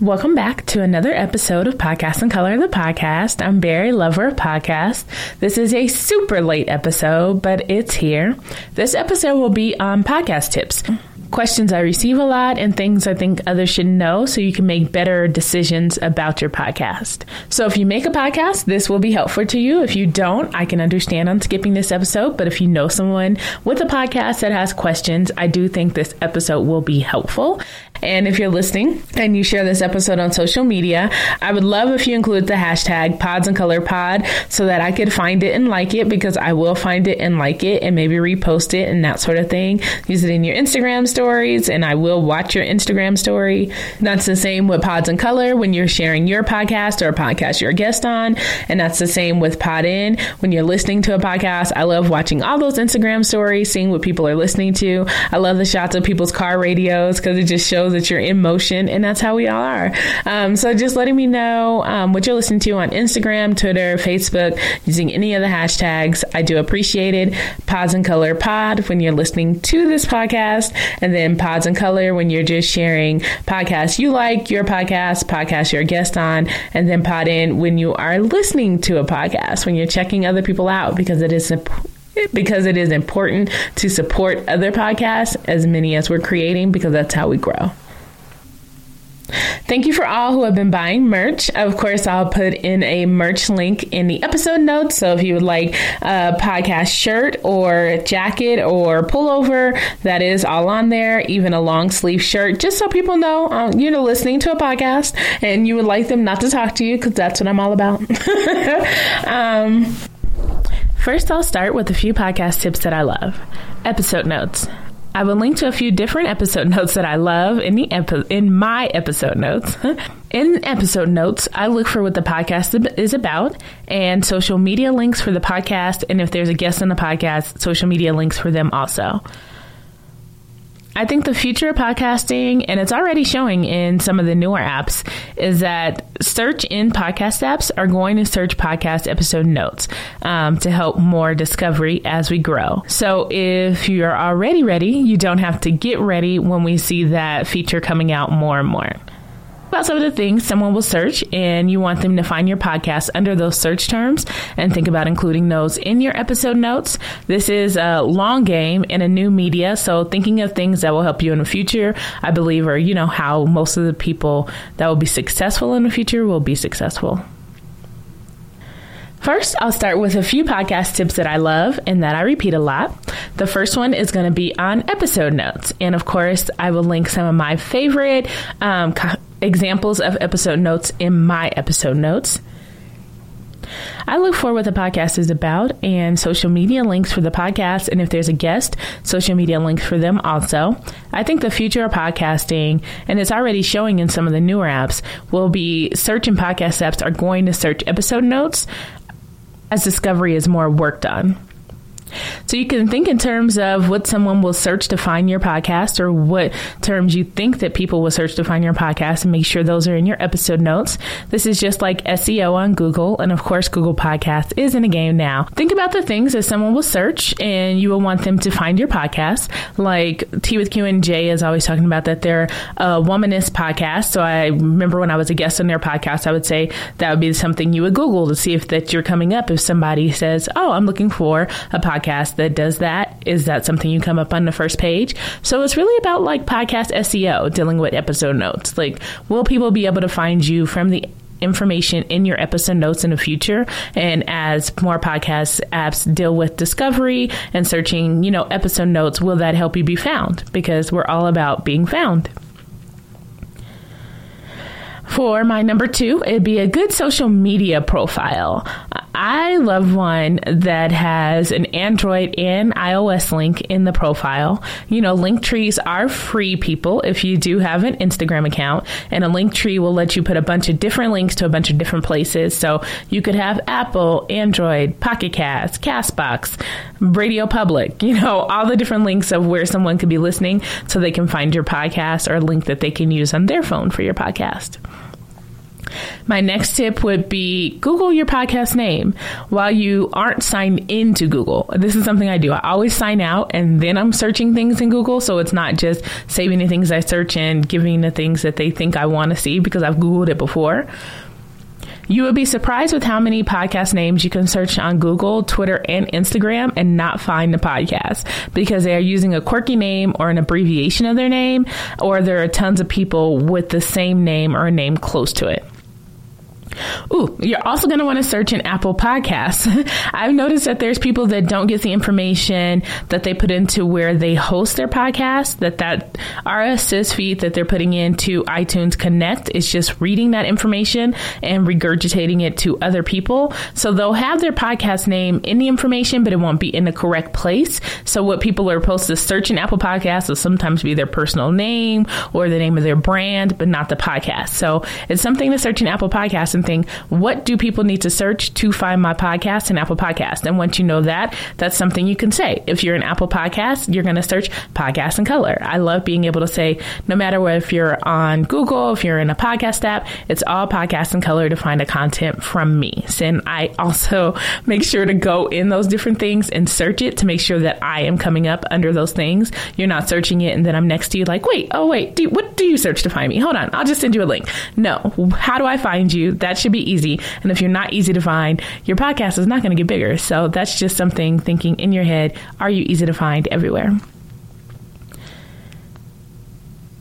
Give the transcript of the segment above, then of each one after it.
Welcome back to another episode of Podcast in Color, the podcast. I'm Berry, lover of podcasts. This is a super late episode, but it's here. This episode will be on podcast tips questions I receive a lot and things I think others should know so you can make better decisions about your podcast. So if you make a podcast, this will be helpful to you. If you don't, I can understand on skipping this episode, but if you know someone with a podcast that has questions, I do think this episode will be helpful. And if you're listening and you share this episode on social media, I would love if you include the hashtag pods in color pod so that I could find it and like it because I will find it and like it and maybe repost it and that sort of thing. Use it in your Instagram stories and I will watch your Instagram story. That's the same with pods in color when you're sharing your podcast or a podcast you're a guest on. And that's the same with pod in when you're listening to a podcast. I love watching all those Instagram stories, seeing what people are listening to. I love the shots of people's car radios because it just shows that you're in motion, and that's how we all are. Um, so just letting me know um, what you're listening to on Instagram, Twitter, Facebook, using any of the hashtags. I do appreciate it. Pods in Color Pod when you're listening to this podcast, and then Pods in Color when you're just sharing podcasts you like, your podcast, podcast you're a guest on, and then Pod In when you are listening to a podcast, when you're checking other people out because it is because it is important to support other podcasts, as many as we're creating, because that's how we grow. Thank you for all who have been buying merch. Of course, I'll put in a merch link in the episode notes. So if you would like a podcast shirt or jacket or pullover, that is all on there, even a long sleeve shirt, just so people know um, you're listening to a podcast and you would like them not to talk to you because that's what I'm all about. um, first, I'll start with a few podcast tips that I love. Episode notes. I will link to a few different episode notes that I love in the epi- in my episode notes. in episode notes, I look for what the podcast is about and social media links for the podcast, and if there's a guest on the podcast, social media links for them also. I think the future of podcasting, and it's already showing in some of the newer apps, is that search in podcast apps are going to search podcast episode notes um, to help more discovery as we grow. So if you're already ready, you don't have to get ready when we see that feature coming out more and more about some of the things someone will search and you want them to find your podcast under those search terms and think about including those in your episode notes. This is a long game in a new media, so thinking of things that will help you in the future, I believe, are, you know, how most of the people that will be successful in the future will be successful. First, I'll start with a few podcast tips that I love and that I repeat a lot. The first one is going to be on episode notes. And of course, I will link some of my favorite um, examples of episode notes in my episode notes. I look for what the podcast is about and social media links for the podcast. And if there's a guest, social media links for them also. I think the future of podcasting, and it's already showing in some of the newer apps, will be search and podcast apps are going to search episode notes as discovery is more worked on. So you can think in terms of what someone will search to find your podcast or what terms you think that people will search to find your podcast and make sure those are in your episode notes. This is just like SEO on Google. And of course, Google Podcast is in a game now. Think about the things that someone will search and you will want them to find your podcast. Like Tea with Q and J is always talking about that they're a womanist podcast. So I remember when I was a guest on their podcast, I would say that would be something you would Google to see if that you're coming up. If somebody says, Oh, I'm looking for a podcast podcast that does that. Is that something you come up on the first page? So it's really about like podcast SEO, dealing with episode notes. Like, will people be able to find you from the information in your episode notes in the future. And as more podcast apps deal with discovery and searching, you know, episode notes, will that help you be found? Because we're all about being found. For my number two, it'd be a good social media profile. I love one that has an Android and iOS link in the profile. You know, link trees are free, people, if you do have an Instagram account. And a link tree will let you put a bunch of different links to a bunch of different places. So you could have Apple, Android, Pocket Cast, Castbox, Radio Public, you know, all the different links of where someone could be listening so they can find your podcast or a link that they can use on their phone for your podcast. My next tip would be Google your podcast name while you aren't signed into Google. This is something I do. I always sign out and then I'm searching things in Google. So it's not just saving the things I search and giving the things that they think I want to see because I've Googled it before. You would be surprised with how many podcast names you can search on Google, Twitter, and Instagram and not find the podcast because they are using a quirky name or an abbreviation of their name, or there are tons of people with the same name or a name close to it. Ooh, you're also going to want to search in Apple Podcasts. I've noticed that there's people that don't get the information that they put into where they host their podcast, that that RSS feed that they're putting into iTunes Connect is just reading that information and regurgitating it to other people. So they'll have their podcast name in the information, but it won't be in the correct place. So what people are supposed to search in Apple Podcasts will sometimes be their personal name or the name of their brand, but not the podcast. So it's something to search in Apple Podcasts and think, what do people need to search to find my podcast in Apple Podcast? And once you know that, that's something you can say. If you're an Apple Podcast, you're going to search podcast in color. I love being able to say, no matter what, if you're on Google, if you're in a podcast app, it's all podcast in color to find the content from me. And I also make sure to go in those different things and search it to make sure that I am coming up under those things. You're not searching it and then I'm next to you like, wait, oh wait, do, what do you search to find me? Hold on, I'll just send you a link. No, how do I find you? That should be easy. And if you're not easy to find, your podcast is not going to get bigger. So that's just something thinking in your head are you easy to find everywhere?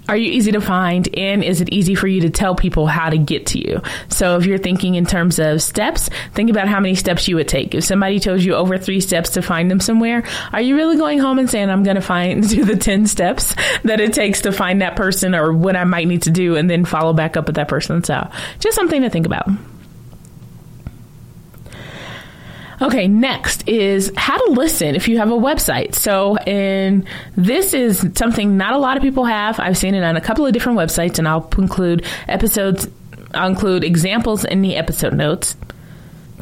Are you easy to find and is it easy for you to tell people how to get to you? So if you're thinking in terms of steps, think about how many steps you would take. If somebody told you over three steps to find them somewhere, are you really going home and saying, I'm going to find, do the 10 steps that it takes to find that person or what I might need to do and then follow back up with that person? So just something to think about. Okay, next is how to listen if you have a website. So, and this is something not a lot of people have. I've seen it on a couple of different websites, and I'll include episodes, I'll include examples in the episode notes.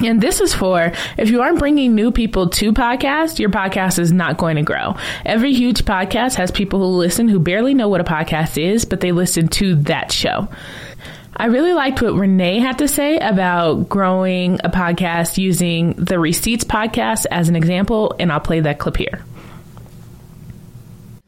And this is for if you aren't bringing new people to podcast, your podcast is not going to grow. Every huge podcast has people who listen who barely know what a podcast is, but they listen to that show. I really liked what Renee had to say about growing a podcast using the Receipts podcast as an example, and I'll play that clip here.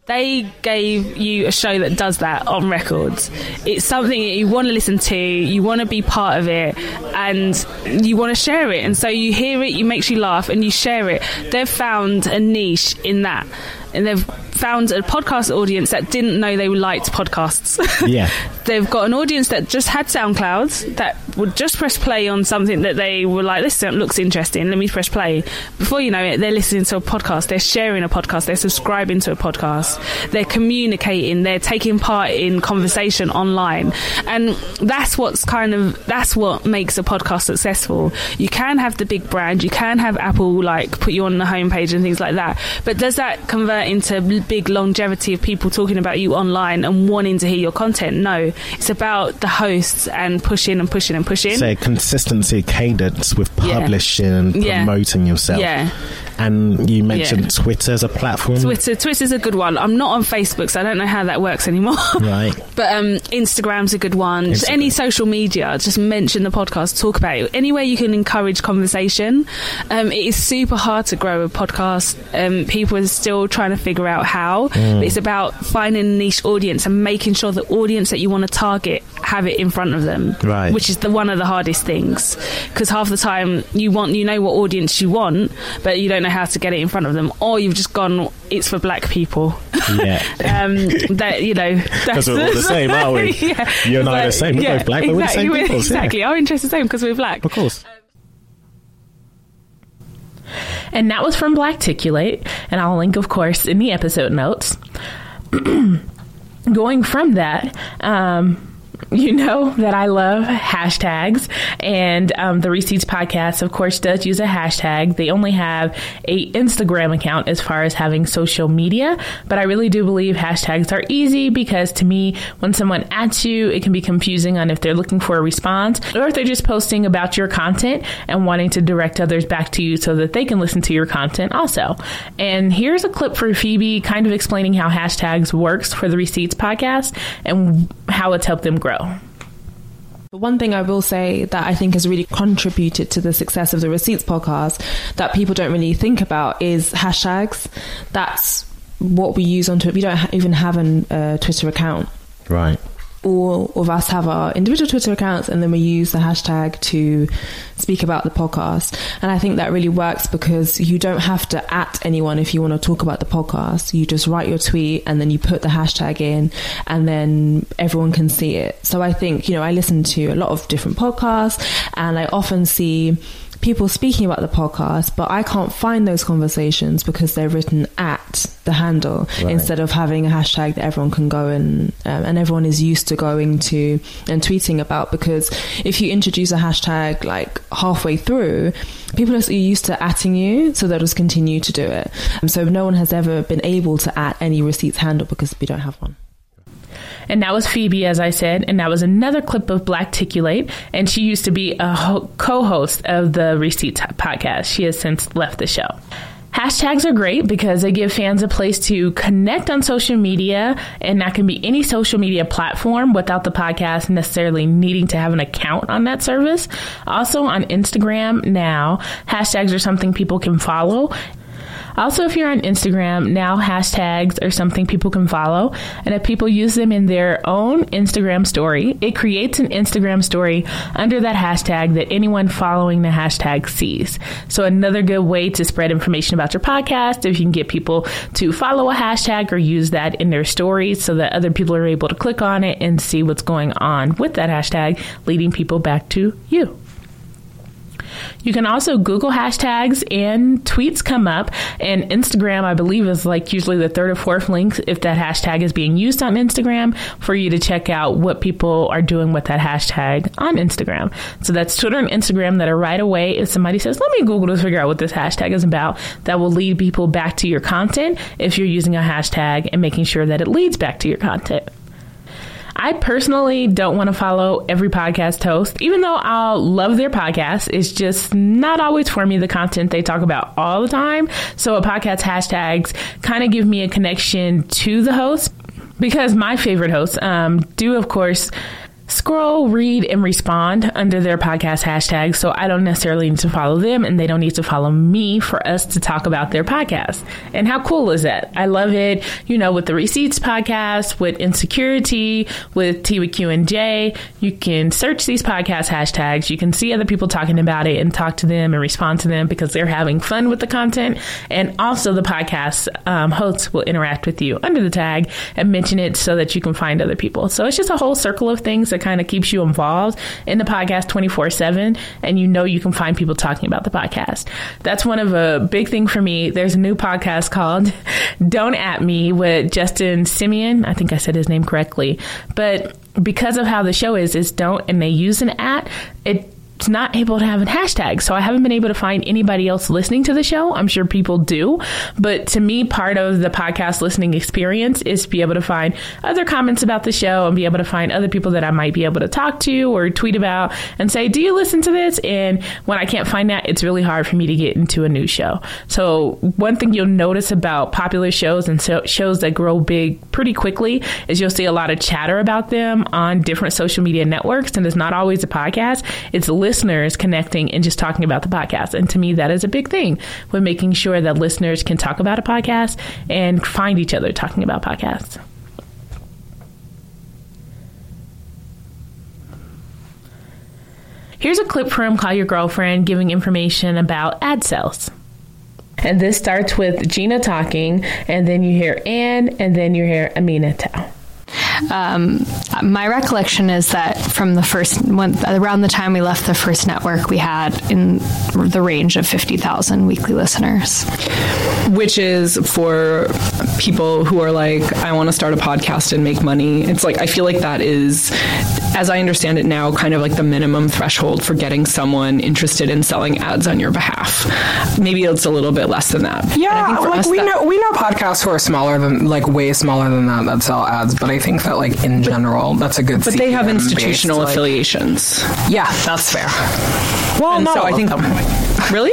They gave you a show that does that on records. It's something that you want to listen to, you want to be part of it, and you want to share it. And so you hear it, you makes you laugh, and you share it. They've found a niche in that and they've found a podcast audience that didn't know they liked podcasts. Yeah. they've got an audience that just had SoundClouds that would just press play on something that they were like, this looks interesting, let me press play. Before you know it, they're listening to a podcast, they're sharing a podcast, they're subscribing to a podcast, they're communicating, they're taking part in conversation online. And that's what's kind of, that's what makes a podcast successful. You can have the big brand, you can have Apple like put you on the homepage and things like that, but does that convert into big longevity of people talking about you online and wanting to hear your content. No, it's about the hosts and pushing and pushing and pushing. So consistency, cadence with publishing yeah. and promoting yeah. yourself. Yeah. And you mentioned yeah. Twitter as a platform. Twitter, Twitter's a good one. I'm not on Facebook, so I don't know how that works anymore. Right. but um, Instagram's a good one. Instagram. Just any social media, just mention the podcast, talk about it. Anywhere you can encourage conversation. Um, it is super hard to grow a podcast. Um, people are still trying to figure out how. Mm. it's about finding a niche audience and making sure the audience that you want to target have it in front of them. Right. Which is the one of the hardest things because half the time you want you know what audience you want, but you don't know how to get it in front of them, or you've just gone it's for black people. Yeah. um, that you know because we're all the same, are we? yeah. You're not the same. We're yeah, both black, exactly, but we're the same people. Exactly. Yeah. Our interests are the same because we're black. Of course. And that was from Blackticulate, and I'll link, of course, in the episode notes. Going from that, um, you know that I love hashtags, and um, the Receipts podcast, of course, does use a hashtag. They only have a Instagram account as far as having social media, but I really do believe hashtags are easy because to me, when someone adds you, it can be confusing on if they're looking for a response or if they're just posting about your content and wanting to direct others back to you so that they can listen to your content also. And here's a clip for Phoebe, kind of explaining how hashtags works for the Receipts podcast and how it's helped them grow. But one thing I will say that I think has really contributed to the success of the Receipts podcast that people don't really think about is hashtags. That's what we use on Twitter. We don't even have a uh, Twitter account. Right all of us have our individual Twitter accounts and then we use the hashtag to speak about the podcast. And I think that really works because you don't have to at anyone if you want to talk about the podcast. You just write your tweet and then you put the hashtag in and then everyone can see it. So I think, you know, I listen to a lot of different podcasts and I often see people speaking about the podcast, but I can't find those conversations because they're written at the handle right. instead of having a hashtag that everyone can go and um, and everyone is used to going to and tweeting about. Because if you introduce a hashtag like halfway through, people are used to atting you, so they'll just continue to do it. Um, so no one has ever been able to at any receipts handle because we don't have one. And that was Phoebe, as I said. And that was another clip of Blackticulate. And she used to be a ho- co host of the Receipts podcast. She has since left the show. Hashtags are great because they give fans a place to connect on social media, and that can be any social media platform without the podcast necessarily needing to have an account on that service. Also, on Instagram now, hashtags are something people can follow, also, if you're on Instagram, now hashtags are something people can follow. And if people use them in their own Instagram story, it creates an Instagram story under that hashtag that anyone following the hashtag sees. So, another good way to spread information about your podcast, if you can get people to follow a hashtag or use that in their stories so that other people are able to click on it and see what's going on with that hashtag, leading people back to you. You can also Google hashtags and tweets come up. And Instagram, I believe, is like usually the third or fourth link if that hashtag is being used on Instagram for you to check out what people are doing with that hashtag on Instagram. So that's Twitter and Instagram that are right away. If somebody says, let me Google to figure out what this hashtag is about, that will lead people back to your content if you're using a hashtag and making sure that it leads back to your content. I personally don't want to follow every podcast host, even though I'll love their podcast. It's just not always for me the content they talk about all the time. So a podcast hashtags kind of give me a connection to the host because my favorite hosts um, do, of course, scroll, read, and respond under their podcast hashtag. So I don't necessarily need to follow them and they don't need to follow me for us to talk about their podcast. And how cool is that? I love it. You know, with the Receipts podcast, with Insecuritea, with Tea with Q and J, you can search these podcast hashtags. You can see other people talking about it and talk to them and respond to them because they're having fun with the content. And also the podcast um, hosts will interact with you under the tag and mention it so that you can find other people. So it's just a whole circle of things that kind of keeps you involved in the podcast 24 7 and you know you can find people talking about the podcast. That's one of a big thing for me. There's a new podcast called Don't At Me with Justin Simien. I think I said his name correctly. But because of how the show is, is don't and they use an at, it not able to have a hashtag. So I haven't been able to find anybody else listening to the show. I'm sure people do. But to me, part of the podcast listening experience is to be able to find other comments about the show and be able to find other people that I might be able to talk to or tweet about and say, Do you listen to this? And when I can't find that, it's really hard for me to get into a new show. So one thing you'll notice about popular shows and so shows that grow big pretty quickly is you'll see a lot of chatter about them on different social media networks. And it's not always a podcast. It's listeners connecting and just talking about the podcast. And to me, that is a big thing with making sure that listeners can talk about a podcast and find each other talking about podcasts. Here's a clip from Call Your Girlfriend giving information about ad sales. And this starts with Gina talking, and then you hear Ann, and then you hear Aminatou. Um, my recollection is that from the first, when, around the time we left the first network, we had in the range of 50,000 weekly listeners. Which is for people who are like, I want to start a podcast and make money. It's like, I feel like that is, as I understand it now, kind of like the minimum threshold for getting someone interested in selling ads on your behalf. Maybe it's a little bit less than that. Yeah, like we that, know we know podcasts who are smaller than like way smaller than that that sell ads, but I think that like in general, that's a good. But they have institutional based, affiliations. Like, yeah, that's fair. Well, and not so I think. Really?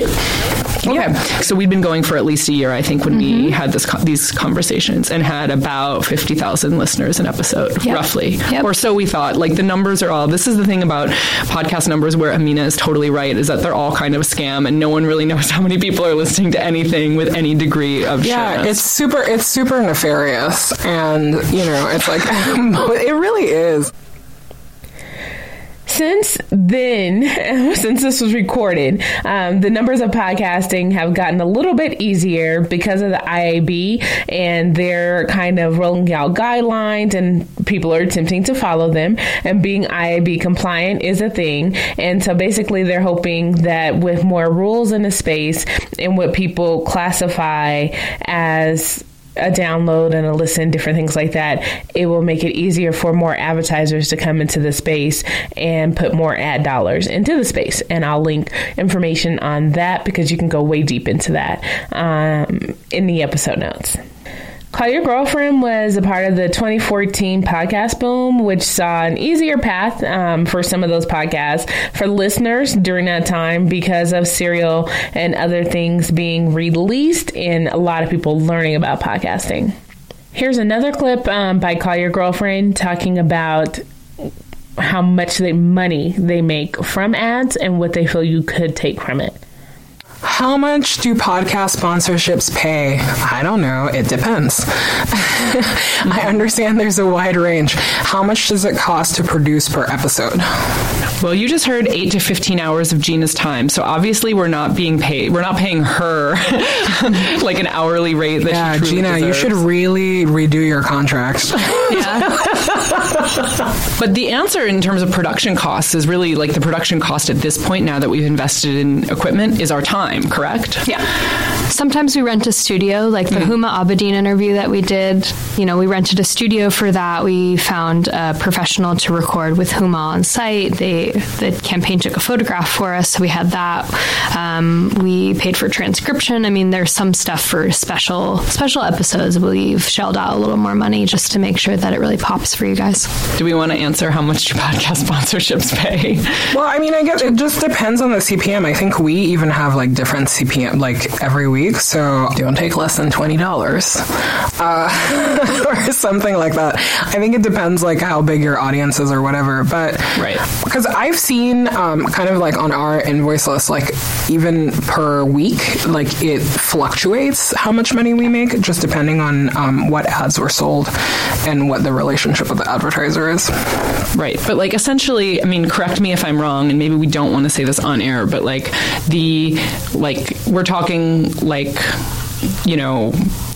Okay, so we'd been going for at least a year, I think, when mm-hmm. we had this these conversations and had about fifty thousand listeners an episode, yep. roughly, yep. or so we thought. Like the numbers are all. This is the thing about podcast numbers where Amina is totally right is that they're all kind of a scam, and no one really knows how many people are listening to anything with any degree of yeah. Sureness. It's super. It's super nefarious, and you know, it's like it really is since then, since this was recorded, um, the numbers of podcasting have gotten a little bit easier because of the IAB and they're kind of rolling out guidelines and people are attempting to follow them. And being IAB compliant is a thing. And so basically, they're hoping that with more rules in the space and what people classify as a download and a listen, different things like that, it will make it easier for more advertisers to come into the space and put more ad dollars into the space. And I'll link information on that because you can go way deep into that um, in the episode notes. Call Your Girlfriend was a part of the 2014 podcast boom, which saw an easier path um, for some of those podcasts for listeners during that time because of Serial and other things being released and a lot of people learning about podcasting. Here's another clip um, by Call Your Girlfriend talking about how much they, money they make from ads and what they feel you could take from it. How much do podcast sponsorships pay? I don't know. It depends. I understand there's a wide range. How much does it cost to produce per episode? Well, you just heard 8 to 15 hours of Gina's time. So obviously we're not being paid. We're not paying her like an hourly rate that yeah, Gina, deserves. you should really redo your contract. yeah. but the answer in terms of production costs is really like the production cost at this point now that we've invested in equipment is our time correct? Yeah. Sometimes we rent a studio, like the mm. Huma Abedin interview that we did. You know, we rented a studio for that. We found a professional to record with Huma on site. They the campaign took a photograph for us, so we had that. Um, we paid for transcription. I mean, there's some stuff for special special episodes. We've shelled out a little more money just to make sure that it really pops for you guys. Do we want to answer how much do podcast sponsorships pay? Well, I mean, I guess it just depends on the CPM. I think we even have like different CPM like every week, so don't take less than twenty dollars uh, or something like that. I think it depends like how big your audience is or whatever. But right, because I've seen um, kind of like on our invoice list, like even per week, like it fluctuates how much money we make just depending on um, what ads were sold and what the relationship with the advertiser is. Right, but like essentially, I mean, correct me if I'm wrong, and maybe we don't want to say this on air, but like the like we're talking like you know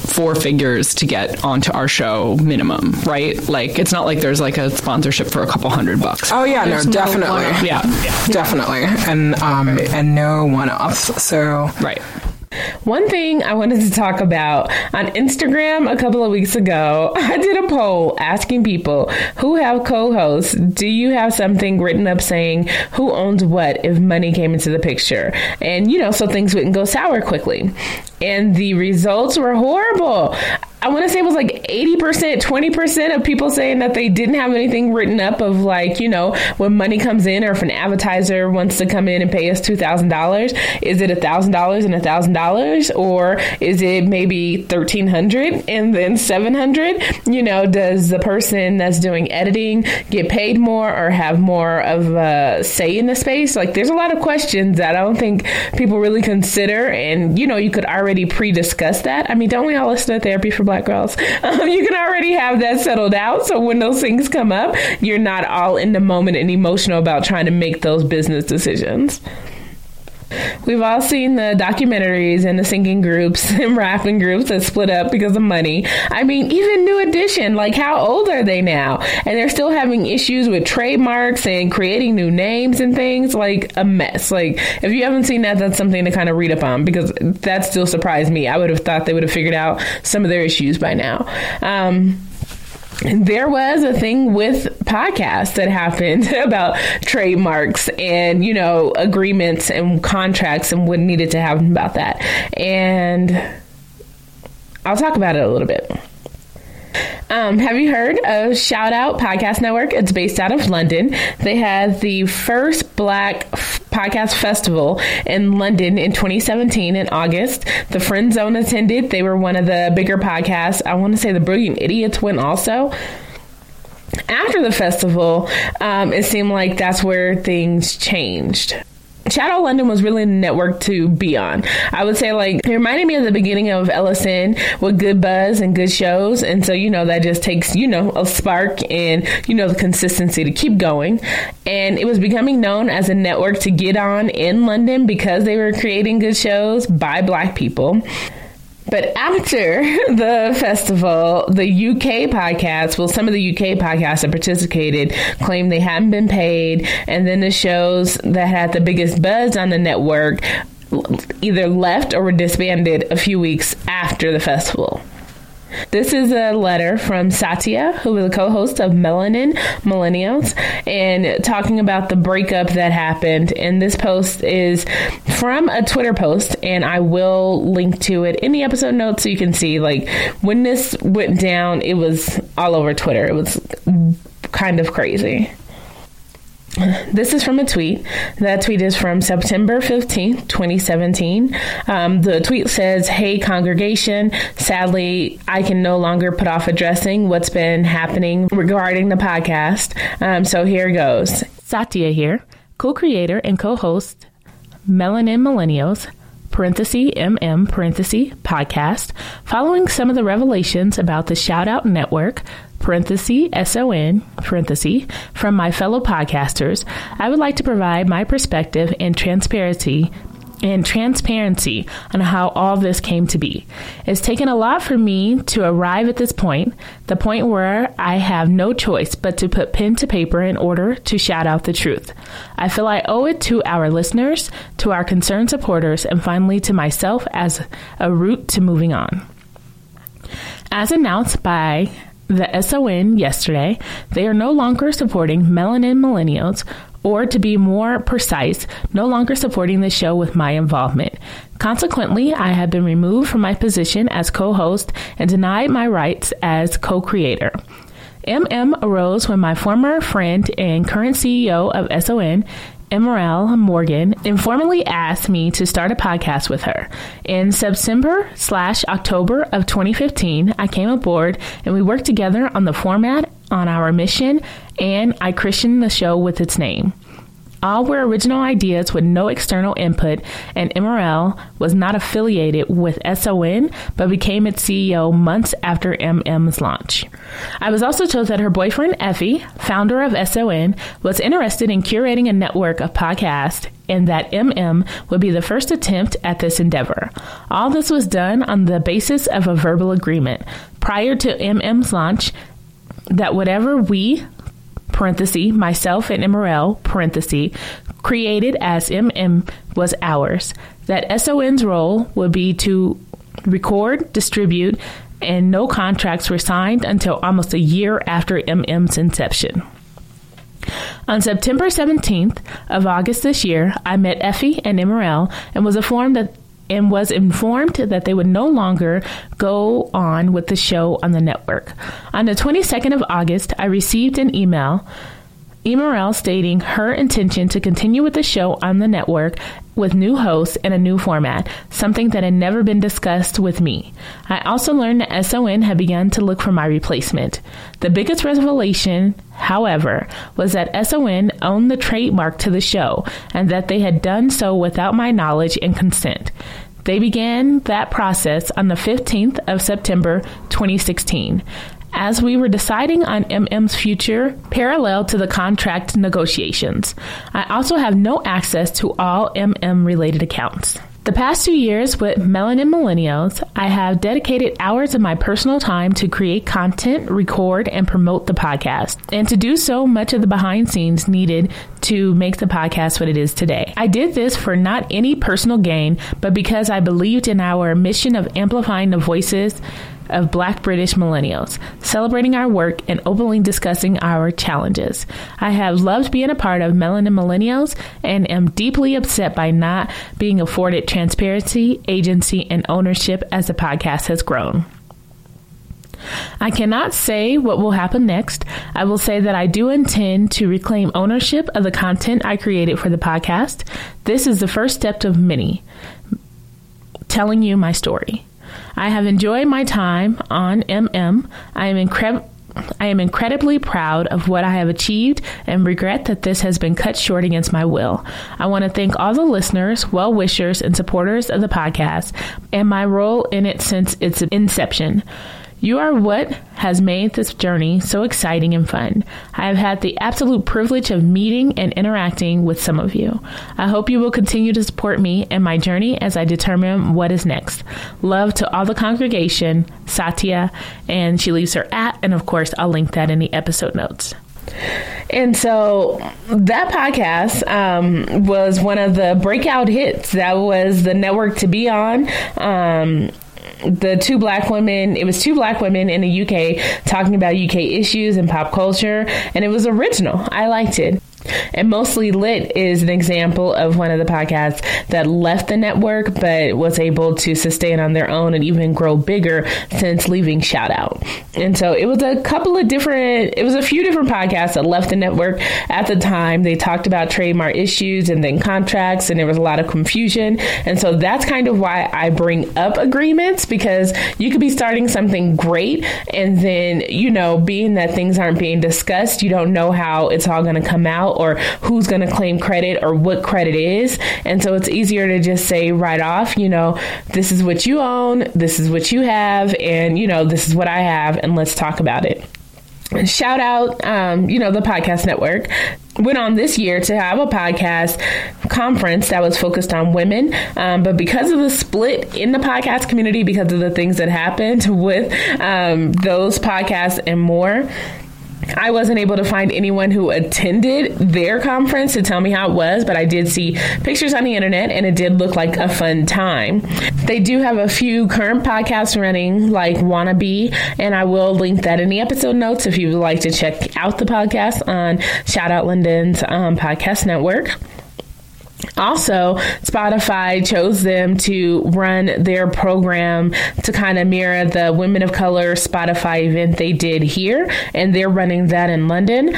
four figures to get onto our show minimum, right? Like it's not like there's like a sponsorship for a couple hundred bucks. Oh yeah, there's no, definitely, no yeah, yeah, definitely, and um, and no one offs. So right. One thing I wanted to talk about on Instagram a couple of weeks ago, I did a poll asking people who have co hosts, do you have something written up saying who owns what if money came into the picture? And, you know, so things wouldn't go sour quickly. And the results were horrible. I want to say it was like 80%, 20% of people saying that they didn't have anything written up of like, you know, when money comes in or if an advertiser wants to come in and pay us $2,000, is it $1,000 and $1,000 or is it maybe 1300 and then 700? You know, does the person that's doing editing get paid more or have more of a say in the space? Like there's a lot of questions that I don't think people really consider and you know, you could already pre-discuss that. I mean, don't we all listen to therapy for black girls. Um, you can already have that settled out. So when those things come up, you're not all in the moment and emotional about trying to make those business decisions. We've all seen the documentaries and the singing groups and rapping groups that split up because of money. I mean, even New Edition, like how old are they now? And they're still having issues with trademarks and creating new names and things like a mess. Like, if you haven't seen that, that's something to kind of read up on because that still surprised me. I would have thought they would have figured out some of their issues by now. Um, there was a thing with podcasts that happened about trademarks and you know agreements and contracts and what needed to happen about that. And i'll talk about it a little bit Um, have you heard of Shout Out Podcast Network? It's based out of London. They had the first Black Podcast Festival in London in 2017 in August. The Friend Zone attended. They were one of the bigger podcasts. I want to say the Brilliant Idiots went also after the festival, um, it seemed like that's where things changed. Out London was really a network to be on. I would say like it reminded me of the beginning of LSN with good buzz and good shows, and so you know that just takes you know a spark and you know the consistency to keep going. And it was becoming known as a network to get on in London because they were creating good shows by Black people. But after the festival, the UK podcasts, well, some of the UK podcasts that participated claimed they hadn't been paid. And then the shows that had the biggest buzz on the network either left or were disbanded a few weeks after the festival. This is a letter from Satya, who is a co host of Melanin Millennials, and talking about the breakup that happened. And this post is from a Twitter post, and I will link to it in the episode notes so you can see. Like, when this went down, it was all over Twitter. It was kind of crazy. This is from a tweet. That tweet is from September 15th, 2017. Um, the tweet says, Hey, congregation, sadly, I can no longer put off addressing what's been happening regarding the podcast. Um, so here goes. Satya here, co creator and co host, Melanin Millennials parenthesis MM parenthesis podcast, following some of the revelations about the Shout Out Network, parenthesis SON parenthesis from my fellow podcasters, I would like to provide my perspective and transparency and transparency on how all this came to be. It's taken a lot for me to arrive at this point, the point where I have no choice but to put pen to paper in order to shout out the truth. I feel I owe it to our listeners, to our concerned supporters, and finally to myself as a route to moving on. As announced by the SON yesterday, they are no longer supporting Melanin Millennials or to be more precise, no longer supporting the show with my involvement. Consequently, I have been removed from my position as co host and denied my rights as co creator. MM arose when my former friend and current CEO of SON Emerald Morgan informally asked me to start a podcast with her. In September slash October of 2015, I came aboard and we worked together on the format, on our mission, and I christened the show with its name. All were original ideas with no external input, and MRL was not affiliated with SON but became its CEO months after MM's launch. I was also told that her boyfriend, Effie, founder of SON, was interested in curating a network of podcasts and that MM would be the first attempt at this endeavor. All this was done on the basis of a verbal agreement. Prior to MM's launch, that whatever we, parenthesis, myself and MRL, parenthesis, created as MM was ours. That SON's role would be to record, distribute, and no contracts were signed until almost a year after MM's inception. On September 17th of August this year, I met Effie and MRL and was informed that and was informed that they would no longer go on with the show on the network. On the 22nd of August, I received an email Emerald stating her intention to continue with the show on the network with new hosts and a new format, something that had never been discussed with me. I also learned that SON had begun to look for my replacement. The biggest revelation, however, was that SON owned the trademark to the show and that they had done so without my knowledge and consent. They began that process on the 15th of September 2016 as we were deciding on MM's future parallel to the contract negotiations. I also have no access to all MM related accounts. The past two years with Melanin Millennials, I have dedicated hours of my personal time to create content, record, and promote the podcast. And to do so, much of the behind scenes needed to make the podcast what it is today. I did this for not any personal gain, but because I believed in our mission of amplifying the voices of Black British millennials, celebrating our work and openly discussing our challenges. I have loved being a part of Melanin Millennials and am deeply upset by not being afforded transparency, agency, and ownership as the podcast has grown. I cannot say what will happen next. I will say that I do intend to reclaim ownership of the content I created for the podcast. This is the first step of many telling you my story. I have enjoyed my time on MM. I am incredible. I am incredibly proud of what I have achieved and regret that this has been cut short against my will. I want to thank all the listeners, well wishers, and supporters of the podcast and my role in it since its inception. You are what has made this journey so exciting and fun. I have had the absolute privilege of meeting and interacting with some of you. I hope you will continue to support me and my journey as I determine what is next. Love to all the congregation, Satya, and she leaves her at, and of course, I'll link that in the episode notes. And so that podcast um, was one of the breakout hits. That was the network to be on. Um, the two black women, it was two black women in the UK talking about UK issues and pop culture, and it was original. I liked it. And Mostly Lit is an example of one of the podcasts that left the network but was able to sustain on their own and even grow bigger since leaving Shout Out. And so it was a couple of different, it was a few different podcasts that left the network at the time. They talked about trademark issues and then contracts, and there was a lot of confusion. And so that's kind of why I bring up agreements because you could be starting something great and then, you know, being that things aren't being discussed, you don't know how it's all going to come out or who's going to claim credit or what credit is. And so it's easier to just say right off, you know, this is what you own, this is what you have, and, you know, this is what I have, and let's talk about it shout out um, you know the podcast network went on this year to have a podcast conference that was focused on women um, but because of the split in the podcast community because of the things that happened with um, those podcasts and more I wasn't able to find anyone who attended their conference to tell me how it was, but I did see pictures on the internet and it did look like a fun time. They do have a few current podcasts running, like Wannabe, and I will link that in the episode notes if you would like to check out the podcast on Shout Out London's um, podcast network. Also, Spotify chose them to run their program to kind of mirror the Women of Color Spotify event they did here, and they're running that in London.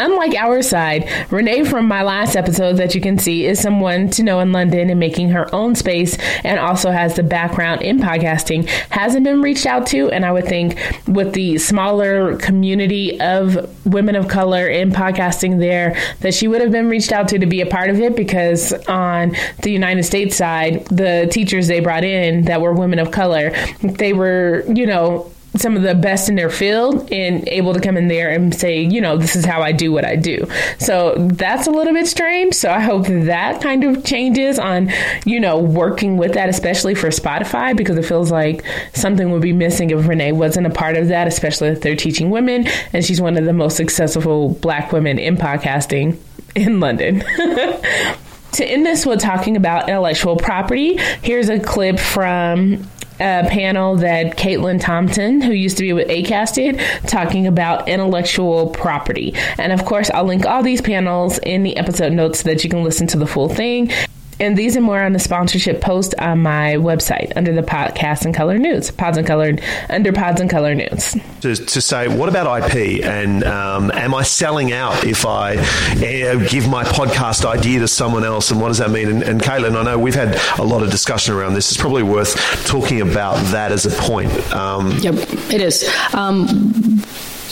Unlike our side, Renee from my last episode that you can see is someone to know in London and making her own space and also has the background in podcasting. Hasn't been reached out to, and I would think with the smaller community of women of color in podcasting there, that she would have been reached out to to be a part of it because on the United States side, the teachers they brought in that were women of color, they were, you know, some of the best in their field and able to come in there and say, you know, this is how I do what I do. So that's a little bit strange. So I hope that kind of changes on, you know, working with that, especially for Spotify, because it feels like something would be missing if Renee wasn't a part of that, especially if they're teaching women. And she's one of the most successful black women in podcasting in London. to end this, we're talking about intellectual property. Here's a clip from a panel that Caitlin Thompson, who used to be with ACAST, did, talking about intellectual property. And of course, I'll link all these panels in the episode notes so that you can listen to the full thing. And these are more on the sponsorship post on my website under the podcast in color news, pods in color, under pods in color news. To, to say, what about IP? And um, am I selling out if I uh, give my podcast idea to someone else? And what does that mean? And, and Caitlin, I know we've had a lot of discussion around this. It's probably worth talking about that as a point. Um, yep, it is. Um,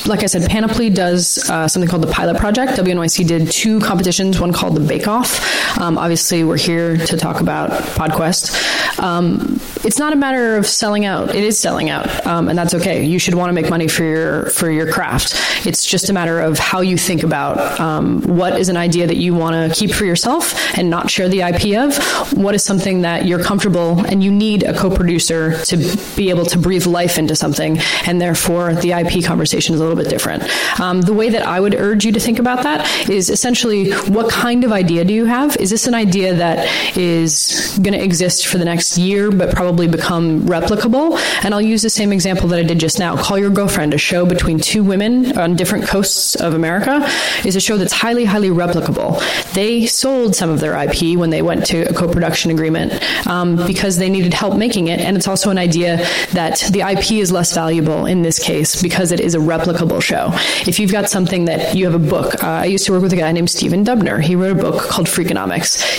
like I said, Panoply does uh, something called the Pilot Project. WNYC did two competitions, one called the Bake Off. Um, obviously, we're here to talk about PodQuest. Um, it's not a matter of selling out; it is selling out, um, and that's okay. You should want to make money for your for your craft. It's just a matter of how you think about um, what is an idea that you want to keep for yourself and not share the IP of. What is something that you're comfortable and you need a co-producer to be able to breathe life into something, and therefore the IP conversation is a little bit different. Um, the way that I would urge you to think about that is essentially what kind of idea do you have? Is this an idea that is going to exist for the next year but probably become replicable? And I'll use the same example that I did just now. Call Your Girlfriend, a show between two women on different coasts of America, is a show that's highly, highly replicable. They sold some of their IP when they went to a co production agreement um, because they needed help making it. And it's also an idea that the IP is less valuable in this case because it is a replicable show. If you've got something that you have a book, uh, I used to work with a guy named Stephen Dubner. He wrote a book called Freakonomics.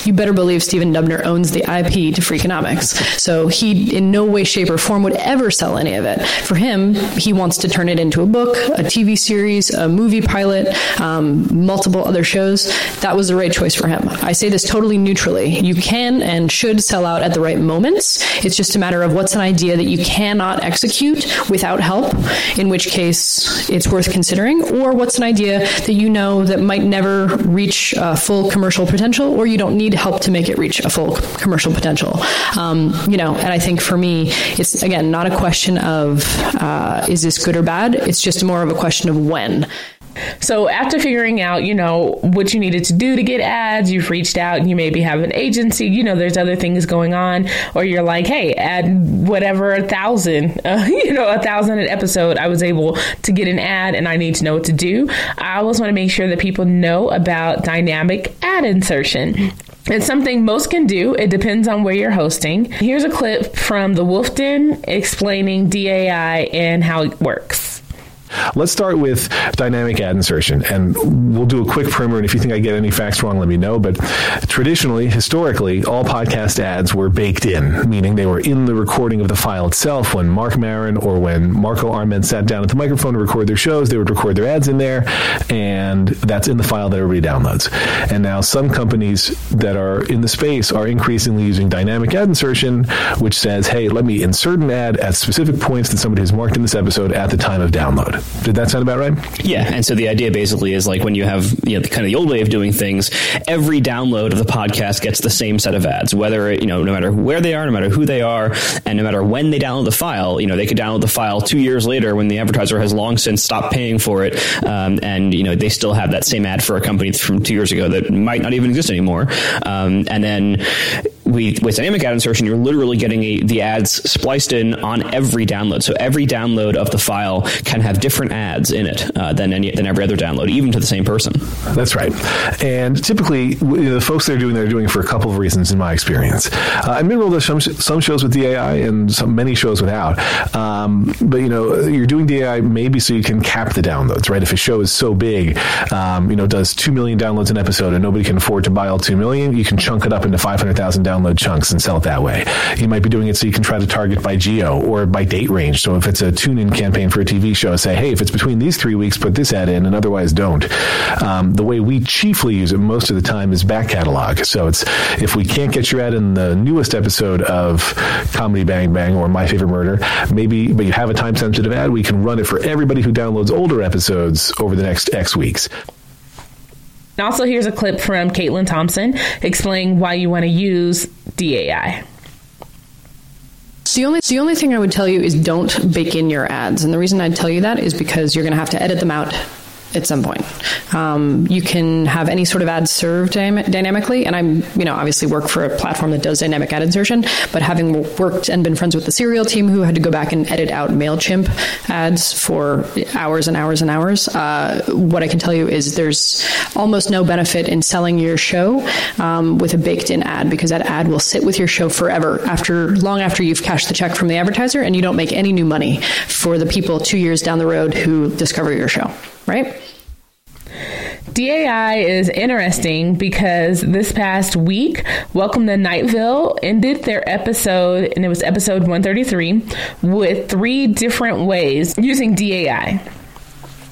You better believe Stephen Dubner owns the IP to Freakonomics. So he, in no way, shape, or form, would ever sell any of it. For him, he wants to turn it into a book, a TV series, a movie pilot, um, multiple other shows. That was the right choice for him. I say this totally neutrally. You can and should sell out at the right moments. It's just a matter of what's an idea that you cannot execute without help, in which case it's worth considering, or what's an idea that you know that might never reach uh, full commercial potential, or you don't need help to make it reach a full commercial potential. Um, you know, and I think for me, it's again not a question of uh, is this good or bad. It's just more of a question of when. So after figuring out, you know, what you needed to do to get ads, you've reached out and you maybe have an agency, you know, there's other things going on, or you're like, hey, add whatever a thousand, uh, you know, a thousand an episode, I was able to get an ad and I need to know what to do. I always want to make sure that people know about dynamic ad insertion. It's something most can do. It depends on where you're hosting. Here's a clip from the Wolf Den explaining DAI and how it works. Let's start with dynamic ad insertion, and we'll do a quick primer. And if you think I get any facts wrong, let me know. But traditionally, historically, all podcast ads were baked in, meaning they were in the recording of the file itself. When Marc Maron or when Marco Arment sat down at the microphone to record their shows, they would record their ads in there, and that's in the file that everybody downloads. And now some companies that are in the space are increasingly using dynamic ad insertion, which says, hey, let me insert an ad at specific points that somebody has marked in this episode at the time of download. Did that sound about right? Yeah, and so the idea basically is like when you have you know kind of the old way of doing things, every download of the podcast gets the same set of ads, whether you know no matter where they are, no matter who they are, and no matter when they download the file. You know they could download the file two years later when the advertiser has long since stopped paying for it, um, and you know they still have that same ad for a company from two years ago that might not even exist anymore. Um, and then we, with dynamic ad insertion, you're literally getting a, the ads spliced in on every download. So every download of the file can have different ads in it uh, than any than every other download, even to the same person. That's right. And typically, the folks that are doing that are doing it for a couple of reasons, in my experience. Uh, and Midroll does some some shows with DAI and some many shows without. Um, but you know, you're doing DAI maybe so you can cap the downloads, right? If a show is so big, um, you know, does two million downloads an episode, and nobody can afford to buy all two million, you can chunk it up into five hundred thousand downloads download chunks and sell it that way. You might be doing it so you can try to target by geo or by date range. So if it's a tune in campaign for a TV show, say, hey, if it's between these three weeks, put this ad in, and otherwise don't. Um, the way we chiefly use it most of the time is back catalog. So it's if we can't get your ad in the newest episode of Comedy Bang Bang or My Favorite Murder, maybe, but you have a time sensitive ad, we can run it for everybody who downloads older episodes over the next X weeks. And also, here's a clip from Caitlin Thompson explaining why you want to use DAI. The only the only thing I would tell you is don't bake in your ads, and the reason I'd tell you that is because you're going to have to edit them out at some point. Um, you can have any sort of ad served dynamically, and I'm, you know, obviously work for a platform that does dynamic ad insertion. But having worked and been friends with the Serial team, who had to go back and edit out Mailchimp ads for hours and hours and hours, uh, what I can tell you is there's almost no benefit in selling your show um, with a baked-in ad because that ad will sit with your show forever after long after you've cashed the check from the advertiser, and you don't make any new money for the people two years down the road who discover your show right? DAI is interesting because this past week, Welcome to Night Vale ended their episode, and it was episode 133, with three different ways using DAI.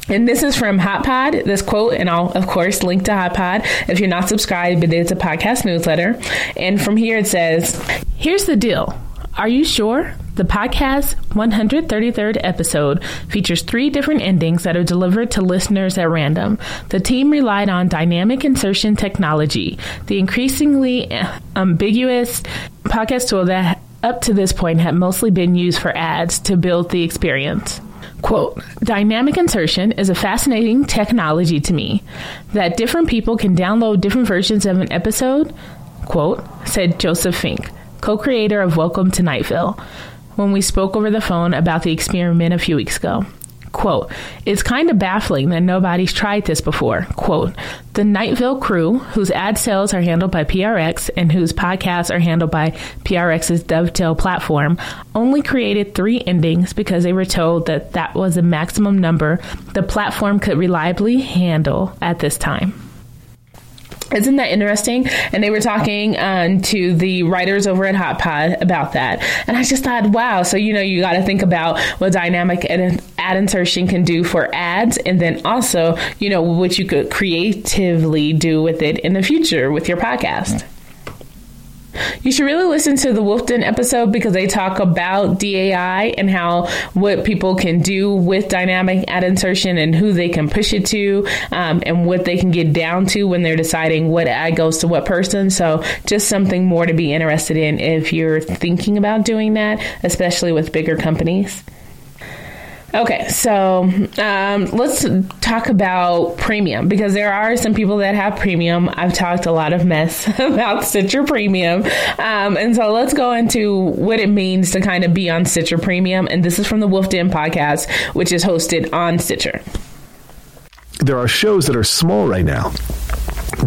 And this is from HotPod, this quote, and I'll, of course, link to HotPod if you're not subscribed, but it's a podcast newsletter. And from here it says, Here's the deal. Are you sure? The podcast 133rd episode features three different endings that are delivered to listeners at random. The team relied on dynamic insertion technology, the increasingly uh, ambiguous podcast tool that up to this point had mostly been used for ads to build the experience. Quote, dynamic insertion is a fascinating technology to me that different people can download different versions of an episode, quote, said Joseph Fink, co creator of Welcome to Night Vale, when we spoke over the phone about the experiment a few weeks ago. Quote, it's kind of baffling that nobody's tried this before. Quote, the Night Vale crew, whose ad sales are handled by PRX and whose podcasts are handled by PRX's Dovetail platform, only created three endings because they were told that that was the maximum number the platform could reliably handle at this time. Isn't that interesting? And they were talking um, to the writers over at Hot Pod about that. And I just thought, wow. So, you know, you got to think about what dynamic ad, ad insertion can do for ads. And then also, you know, what you could creatively do with it in the future with your podcast. You should really listen to the Wolfden episode because they talk about DAI and how what people can do with dynamic ad insertion and who they can push it to um, and what they can get down to when they're deciding what ad goes to what person. So, just something more to be interested in if you're thinking about doing that, especially with bigger companies. Okay, so um, let's talk about premium because there are some people that have premium. I've talked a lot of mess about Stitcher Premium. Um, and so let's go into what it means to kind of be on Stitcher Premium. And this is from the Wolf Den podcast, which is hosted on Stitcher. There are shows that are small right now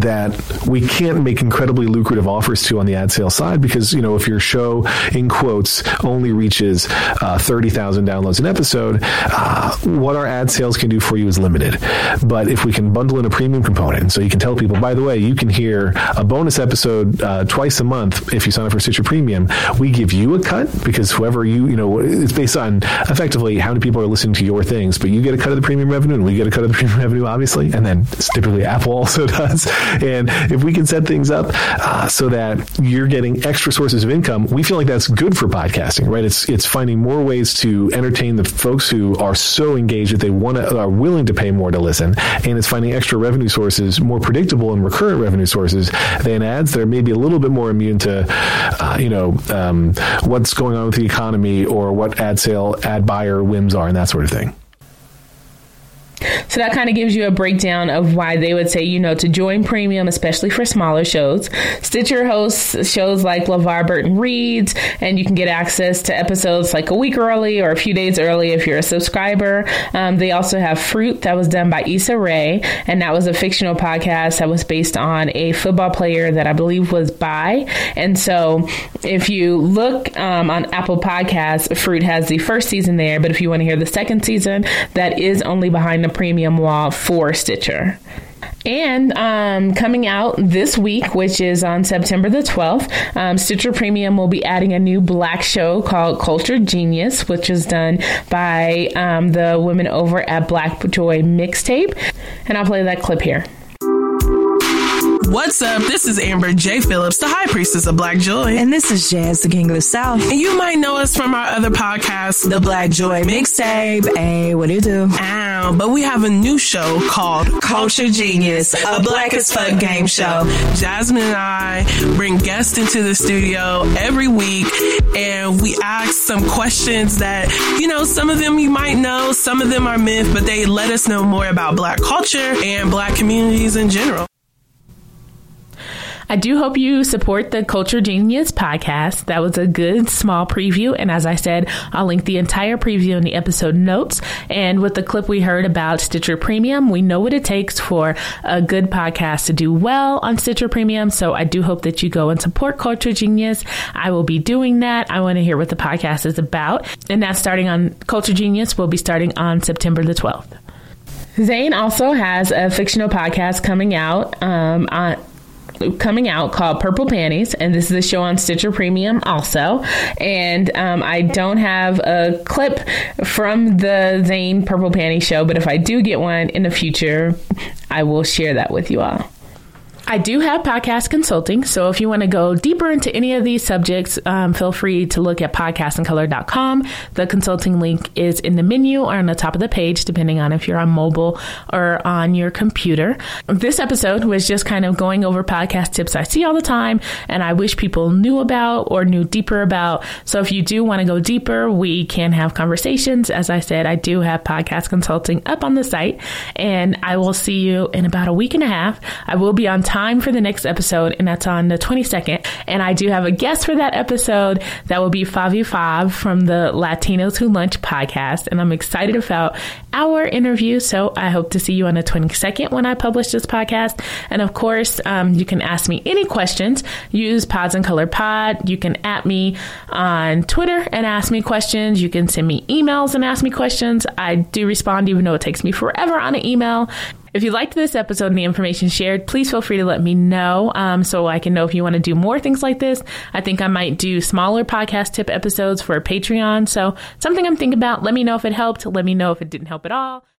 that we can't make incredibly lucrative offers to on the ad sale side because you know if your show in quotes only reaches uh, 30,000 downloads an episode uh, what our ad sales can do for you is limited. But if we can bundle in a premium component so you can tell people by the way you can hear a bonus episode uh, twice a month if you sign up for Stitcher Premium we give you a cut because whoever you you know it's based on effectively how many people are listening to your things but you get a cut of the premium revenue and we get a cut of the premium revenue obviously and then typically Apple also does and if we can set things up uh, so that you're getting extra sources of income, we feel like that's good for podcasting, right? It's it's finding more ways to entertain the folks who are so engaged that they want to are willing to pay more to listen, and it's finding extra revenue sources, more predictable and recurrent revenue sources than ads that are maybe a little bit more immune to, uh, you know, um, what's going on with the economy or what ad sale ad buyer whims are and that sort of thing. So that kind of gives you a breakdown of why they would say, you know, to join premium, especially for smaller shows. Stitcher hosts shows like LeVar Burton Reads, and you can get access to episodes like a week early or a few days early if you're a subscriber. Um, they also have Fruit that was done by Issa Rae, and that was a fictional podcast that was based on a football player that I believe was by. And so if you look um, on Apple Podcasts, Fruit has the first season there, but if you want to hear the second season, that is only behind the premium wall for Stitcher. And um, coming out this week, which is on September the 12th, um, Stitcher Premium will be adding a new black show called Culture Genius, which is done by um, the women over at Black Joy Mixtape. And I'll play that clip here. What's up? This is Amber J. Phillips, the High Priestess of Black Joy. And this is Jazz, the King of the South. And you might know us from our other podcast, The Black Joy Mixtape. Hey, what do you do? Ow, but we have a new show called Culture Genius, a black as fuck game show. Jasmine and I bring guests into the studio every week and we ask some questions that, you know, some of them you might know, some of them are myth, but they let us know more about black culture and black communities in general. I do hope you support the Culture Genius podcast. That was a good small preview. And as I said, I'll link the entire preview in the episode notes. And with the clip we heard about Stitcher Premium, we know what it takes for a good podcast to do well on Stitcher Premium. So I do hope that you go and support Culture Genius. I will be doing that. I want to hear what the podcast is about. And that's starting on Culture Genius will be starting on September the 12th. Zane also has a fictional podcast coming out um, on coming out called Purple Panties, and this is a show on Stitcher Premium also. And um, I don't have a clip from the Zane Purple Panty show, but if I do get one in the future, I will share that with you all. I do have podcast consulting. So if you want to go deeper into any of these subjects, um, feel free to look at podcastsincolor.com. The consulting link is in the menu or on the top of the page, depending on if you're on mobile or on your computer. This episode was just kind of going over podcast tips I see all the time and I wish people knew about or knew deeper about. So if you do want to go deeper, we can have conversations. As I said, I do have podcast consulting up on the site and I will see you in about a week and a half. I will be on time for the next episode and that's on the 22nd. And I do have a guest for that episode that will be Favi Fav from the Latinos Who Lunch podcast. And I'm excited about our interview. So I hope to see you on the 22nd when I publish this podcast. And of course, um, you can ask me any questions. Use Pods in Color Pod. You can at me on Twitter and ask me questions. You can send me emails and ask me questions. I do respond, even though it takes me forever on an email. If you liked this episode and the information shared, please feel free to let me know um, so I can know if you want to do more things like this. I think I might do smaller podcast tip episodes for Patreon. So, something I'm thinking about. Let me know if it helped. Let me know if it didn't help at all.